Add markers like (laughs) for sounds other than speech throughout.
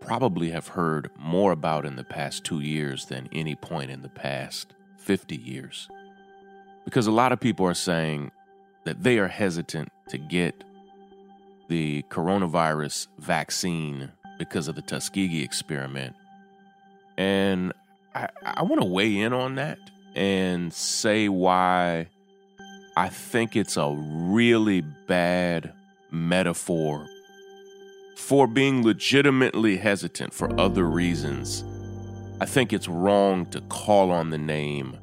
probably have heard more about in the past two years than any point in the past 50 years. Because a lot of people are saying that they are hesitant to get the coronavirus vaccine because of the Tuskegee experiment. And I, I want to weigh in on that and say why I think it's a really bad metaphor for being legitimately hesitant for other reasons, I think it's wrong to call on the name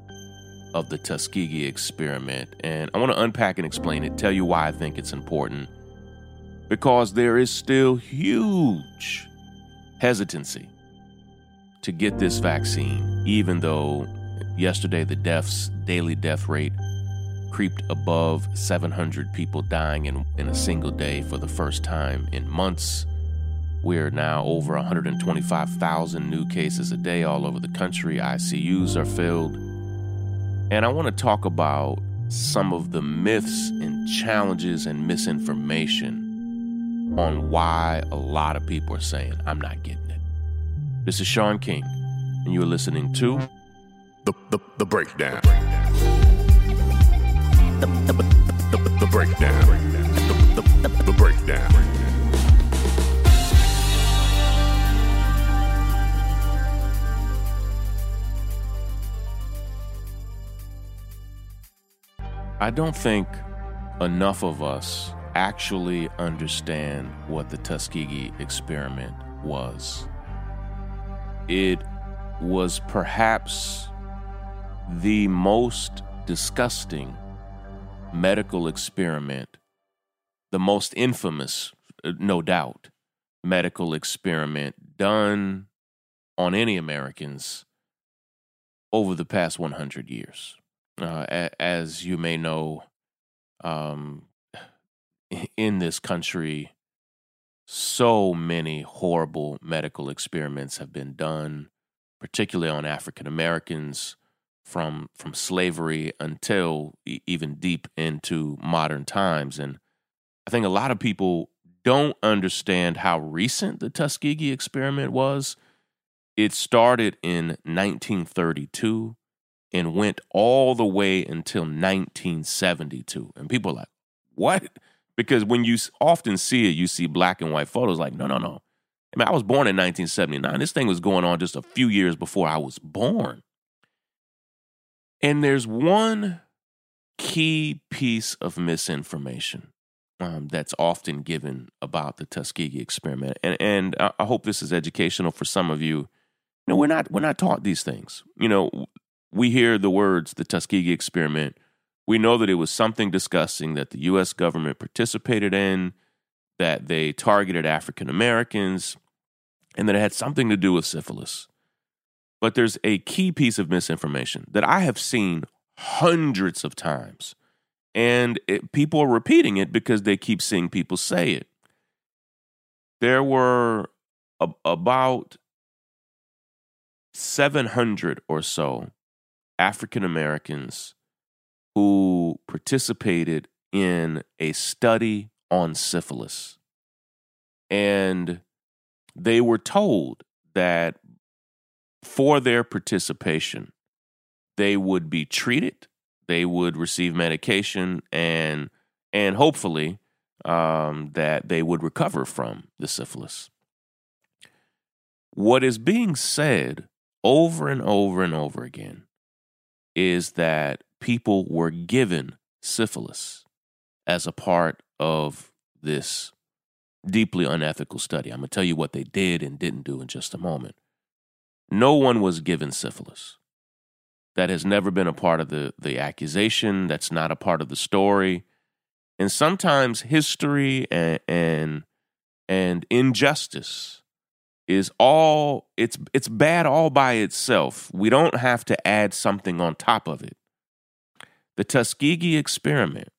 of the Tuskegee experiment. And I want to unpack and explain it, tell you why I think it's important. Because there is still huge hesitancy to get this vaccine, even though yesterday the deaths, daily death rate creeped above 700 people dying in, in a single day for the first time in months. We're now over 125,000 new cases a day all over the country. ICUs are filled. And I want to talk about some of the myths and challenges and misinformation on why a lot of people are saying, I'm not getting it. This is Shaun King, and you're listening to The, the, the Breakdown. The, the, the, Breakdown. The Breakdown. I don't think enough of us actually understand what the Tuskegee experiment was. It was perhaps the most disgusting medical experiment, the most infamous, uh, no doubt, medical experiment done on any Americans over the past 100 years. Uh, a- as you may know, um, in this country, so many horrible medical experiments have been done, particularly on African Americans, from from slavery until e- even deep into modern times. And I think a lot of people don't understand how recent the Tuskegee experiment was. It started in 1932 and went all the way until 1972. And people are like, what? Because when you often see it, you see black and white photos like, no, no, no. I mean, I was born in 1979. This thing was going on just a few years before I was born. And there's one key piece of misinformation um, that's often given about the Tuskegee experiment, and and I hope this is educational for some of you. You know, we're not we're not taught these things. You know, we hear the words the Tuskegee experiment. We know that it was something disgusting that the U.S. government participated in, that they targeted African Americans, and that it had something to do with syphilis. But there's a key piece of misinformation that I have seen hundreds of times. And it, people are repeating it because they keep seeing people say it. There were a, about 700 or so African Americans who participated in a study on syphilis. And they were told that for their participation, they would be treated, they would receive medication, and and hopefully um, that they would recover from the syphilis. What is being said over and over and over again is that people were given syphilis as a part of this deeply unethical study. I'm going to tell you what they did and didn't do in just a moment. No one was given syphilis. that has never been a part of the, the accusation, that's not a part of the story. And sometimes history and, and, and injustice is all it's it's bad all by itself. We don't have to add something on top of it. The Tuskegee experiment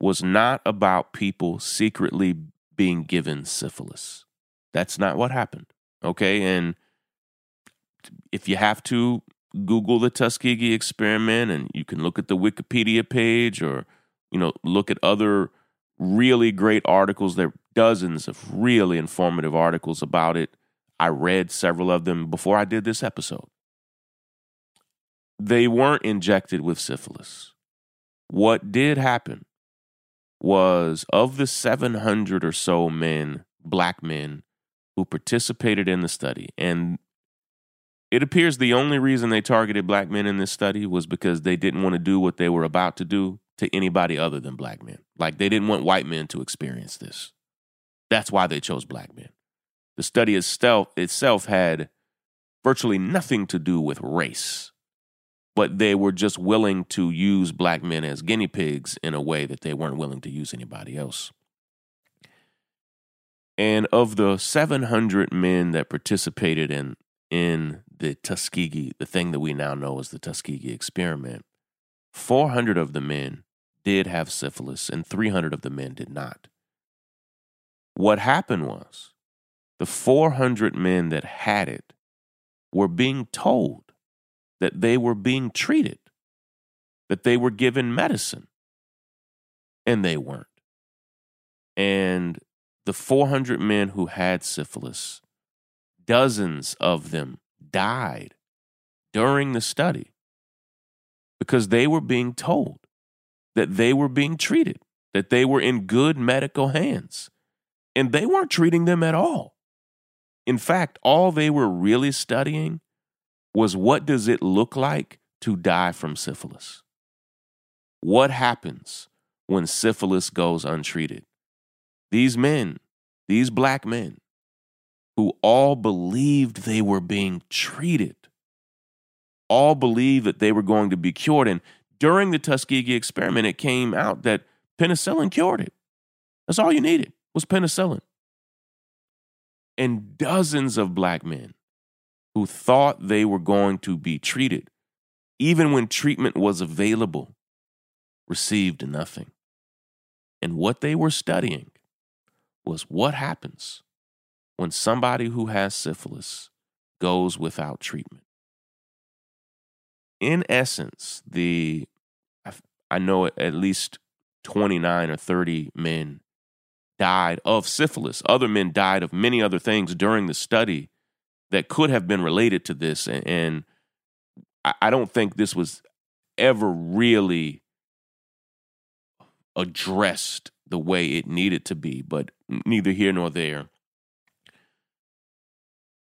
was not about people secretly being given syphilis. That's not what happened. Okay? And if you have to Google the Tuskegee experiment and you can look at the Wikipedia page or you know look at other really great articles there are dozens of really informative articles about it I read several of them before I did this episode. They weren't injected with syphilis. What did happen was of the 700 or so men, black men, who participated in the study, and it appears the only reason they targeted black men in this study was because they didn't want to do what they were about to do to anybody other than black men. Like they didn't want white men to experience this. That's why they chose black men. The study itself, itself had virtually nothing to do with race, but they were just willing to use black men as guinea pigs in a way that they weren't willing to use anybody else. And of the 700 men that participated in in the Tuskegee, the thing that we now know as the Tuskegee experiment, 400 of the men did have syphilis and 300 of the men did not. What happened was the 400 men that had it were being told that they were being treated, that they were given medicine, and they weren't. And the 400 men who had syphilis, dozens of them died during the study because they were being told that they were being treated, that they were in good medical hands, and they weren't treating them at all. In fact, all they were really studying was what does it look like to die from syphilis? What happens when syphilis goes untreated? These men, these black men, who all believed they were being treated, all believed that they were going to be cured. And during the Tuskegee experiment, it came out that penicillin cured it. That's all you needed was penicillin and dozens of black men who thought they were going to be treated, even when treatment was available, received nothing. And what they were studying was what happens when somebody who has syphilis goes without treatment. In essence, the I know at least 29 or 30 men died of syphilis. Other men died of many other things during the study that could have been related to this. And, I don't think this was ever really addressed the way it needed to be, but neither here nor there.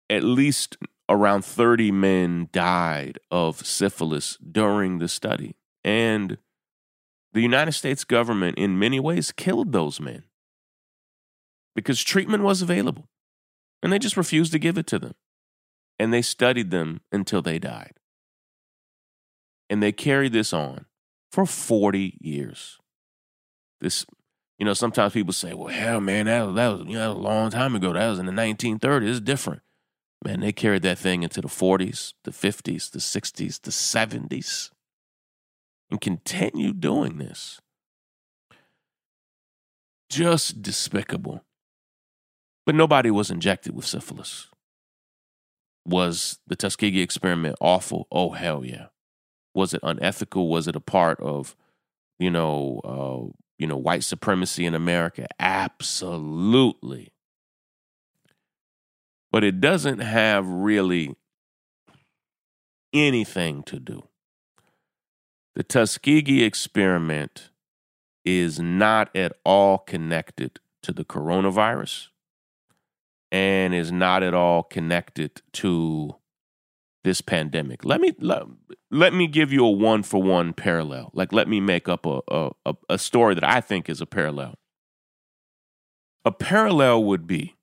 At least around 30 men died of syphilis during the study. And the United States government, in many ways, killed those men because treatment was available and they just refused to give it to them. And they studied them until they died. And they carried this on for 40 years. This, you know, sometimes people say, well, hell, man, that was, that was, you know, a long time ago. That was in the 1930s. It's different. Man, they carried that thing into the 40s, the 50s, the 60s, the 70s, and continue doing this. Just despicable. But nobody was injected with syphilis. Was the Tuskegee experiment awful? Oh, hell yeah. Was it unethical? Was it a part of, you know, uh, you know, white supremacy in America? Absolutely. But it doesn't have really anything to do. The Tuskegee experiment is not at all connected to the coronavirus and is not at all connected to this pandemic. Let me let, let me give you a one for one parallel. Like let me make up a, a a story that I think is a parallel. A parallel would be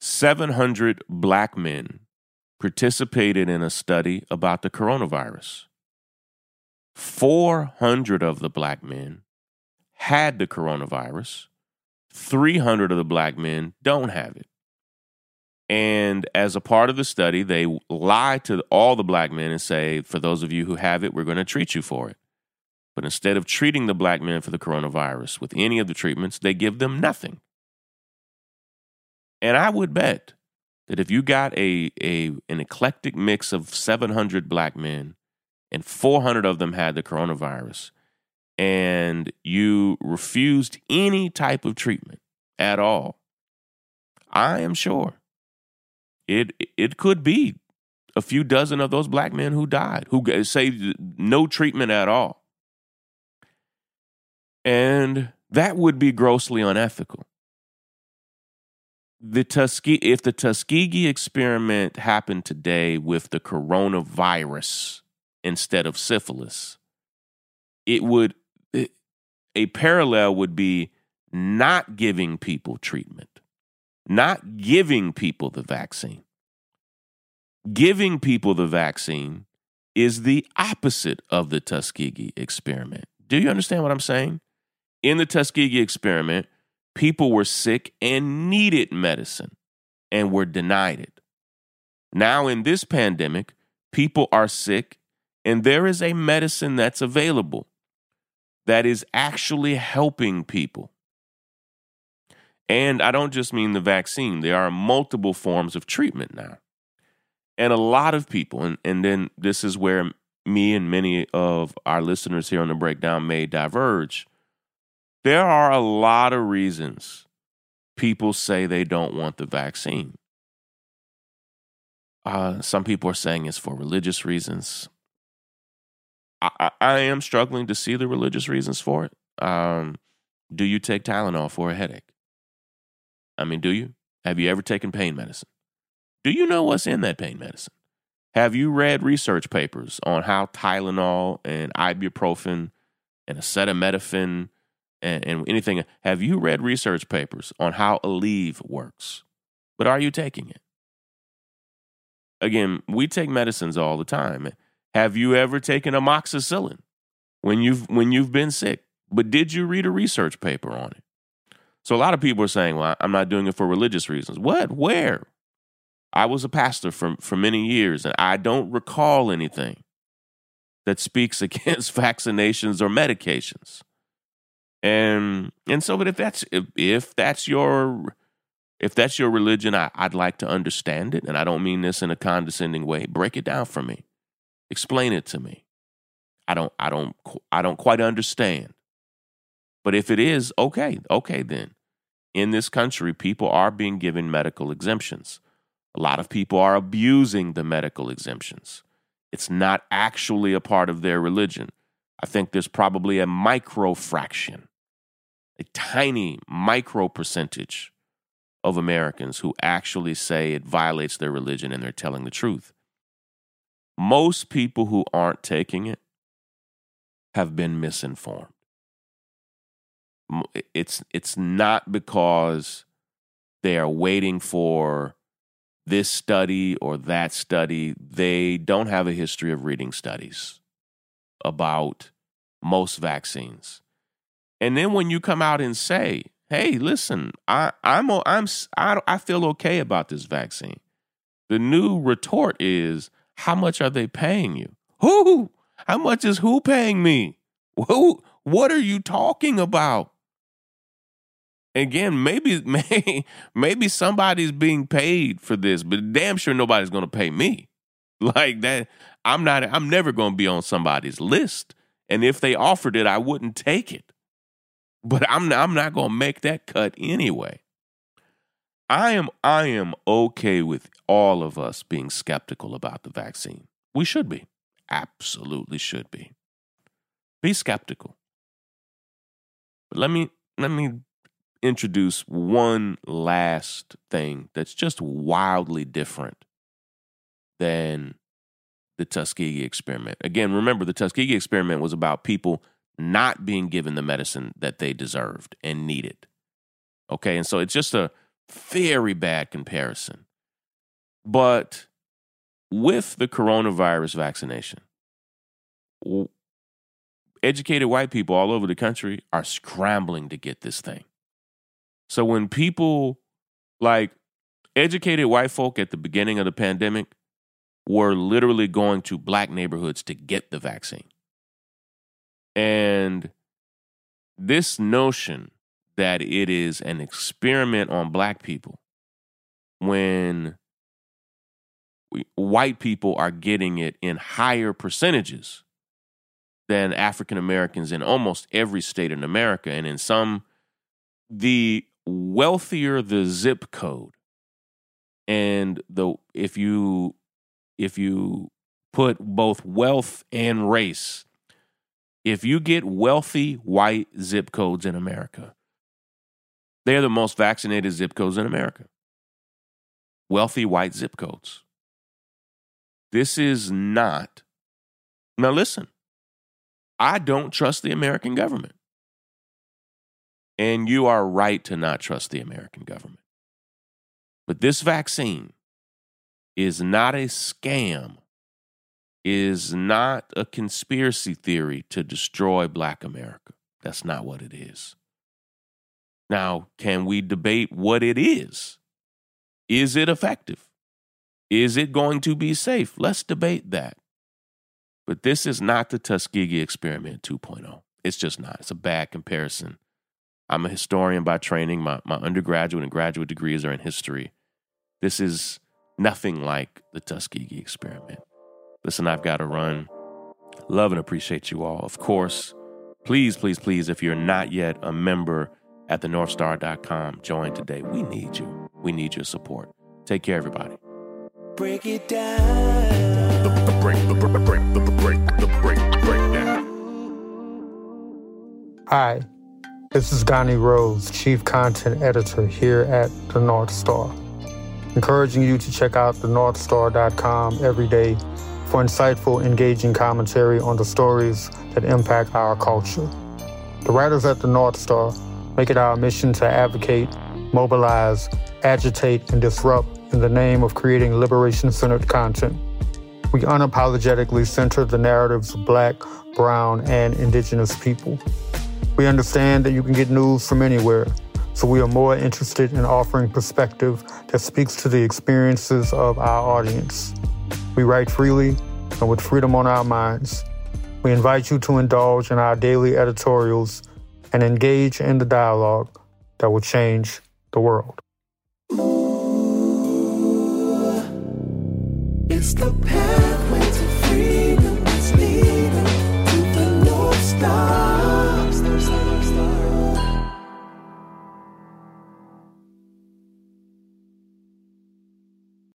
700 black men participated in a study about the coronavirus. 400 of the black men had the coronavirus, 300 of the black men don't have it. And as a part of the study, they lie to all the black men and say, for those of you who have it, we're going to treat you for it. But instead of treating the black men for the coronavirus with any of the treatments, they give them nothing. And I would bet that if you got a, a an eclectic mix of 700 black men and 400 of them had the coronavirus and you refused any type of treatment at all, I am sure it it could be a few dozen of those black men who died, who say no treatment at all. And that would be grossly unethical. The Tuskegee, if the Tuskegee experiment happened today with the coronavirus instead of syphilis, it would a parallel would be not giving people treatment not giving people the vaccine. Giving people the vaccine is the opposite of the Tuskegee experiment. Do you understand what I'm saying? In the Tuskegee experiment, people were sick and needed medicine and were denied it. Now, in this pandemic, people are sick and there is a medicine that's available that is actually helping people. And I don't just mean the vaccine, there are multiple forms of treatment now. And a lot of people, and, and then this is where me and many of our listeners here on the breakdown may diverge. There are a lot of reasons people say they don't want the vaccine. Uh, some people are saying it's for religious reasons. I, I, am struggling to see the religious reasons for it. Um, do you take Tylenol for a headache? I mean, do you? Have you ever taken pain medicine? Do you know what's in that pain medicine? Have you read research papers on how Tylenol and ibuprofen and acetaminophen and, and anything? Have you read research papers on how Aleve works? But are you taking it? Again, we take medicines all the time. Have you ever taken amoxicillin when you've when you've been sick? But did you read a research paper on it? So a lot of people are saying, well, I'm not doing it for religious reasons. What? Where? I was a pastor for, for many years, and I don't recall anything that speaks (laughs) against vaccinations or medications. And and so, but if that's if, if that's your if that's your religion, I, I'd like to understand it, and I don't mean this in a condescending way. Break it down for me. Explain it to me. I don't I don't I don't quite understand. But if it is, okay, okay then in this country, people are being given medical exemptions. A lot of people are abusing the medical exemptions. It's not actually a part of their religion. I think there's probably a micro fraction, a tiny micro percentage of Americans who actually say it violates their religion and they're telling the truth. Most people who aren't taking it have been misinformed it's it's not because they are waiting for this study or that study. They don't have a history of reading studies about most vaccines. And then when you come out and say, "Hey, listen, I I'm I'm I, I feel okay about this vaccine." The new retort is, "How much are they paying you?" Who? How much is who paying me? Who? What are you talking about? again, maybe (laughs) may, maybe somebody's being paid for this, but damn sure nobody's going to pay me. Like that, I'm not. I'm never going to be on somebody's list. And if they offered it, I wouldn't take it. But I'm I'm not going to make that cut anyway. I am I am okay with all of us being skeptical about the vaccine. We should be. Absolutely should be. Be skeptical. But let me let me introduce one last thing that's just wildly different than the Tuskegee experiment. Again, remember the Tuskegee experiment was about people not being given the medicine that they deserved and needed. Okay, and so it's just a very bad comparison. But with the coronavirus vaccination, educated white people all over the country are scrambling to get this thing. So when people like educated white folk at the beginning of the pandemic were literally going to black neighborhoods to get the vaccine. And this notion that it is an experiment on black people when white people are getting it in higher percentages than African Americans in almost every state in America. And in some, the wealthier the zip code, and the if you if you put both wealth and race, if you get wealthy white zip codes in America, they're the most vaccinated zip codes in America. Wealthy white zip codes. This is not. Now, listen, I don't trust the American government. And you are right to not trust the American government. But this vaccine is not a scam, is not a conspiracy theory to destroy Black America. That's not what it is. Now, can we debate what it is? Is it effective? Is it going to be safe? Let's debate that. But this is not the Tuskegee Experiment 2.0. It's just not. It's a bad comparison. I'm a historian by training. My, my undergraduate and graduate degrees are in history. This is nothing like the Tuskegee Experiment. Listen, I've got to run. Love and appreciate you all. Of course, please, please, please, if you're not yet a member at thenorthstar.com, join today. We need you. We need your support. Take care, everybody. Break it down. The, the break, the break, the break, the break, the break, breakdown. Hi, this is Donnie Rose, Chief Content Editor here at The North Star. Encouraging you to check out thenorthstar.com every day for insightful, engaging commentary on the stories that impact our culture. The writers at The North Star make it our mission to advocate, mobilize, agitate, and disrupt in the name of creating liberation centered content. We unapologetically center the narratives of Black, Brown, and Indigenous people. We understand that you can get news from anywhere, so we are more interested in offering perspective that speaks to the experiences of our audience. We write freely and with freedom on our minds. We invite you to indulge in our daily editorials and engage in the dialogue that will change the world. It's the pathway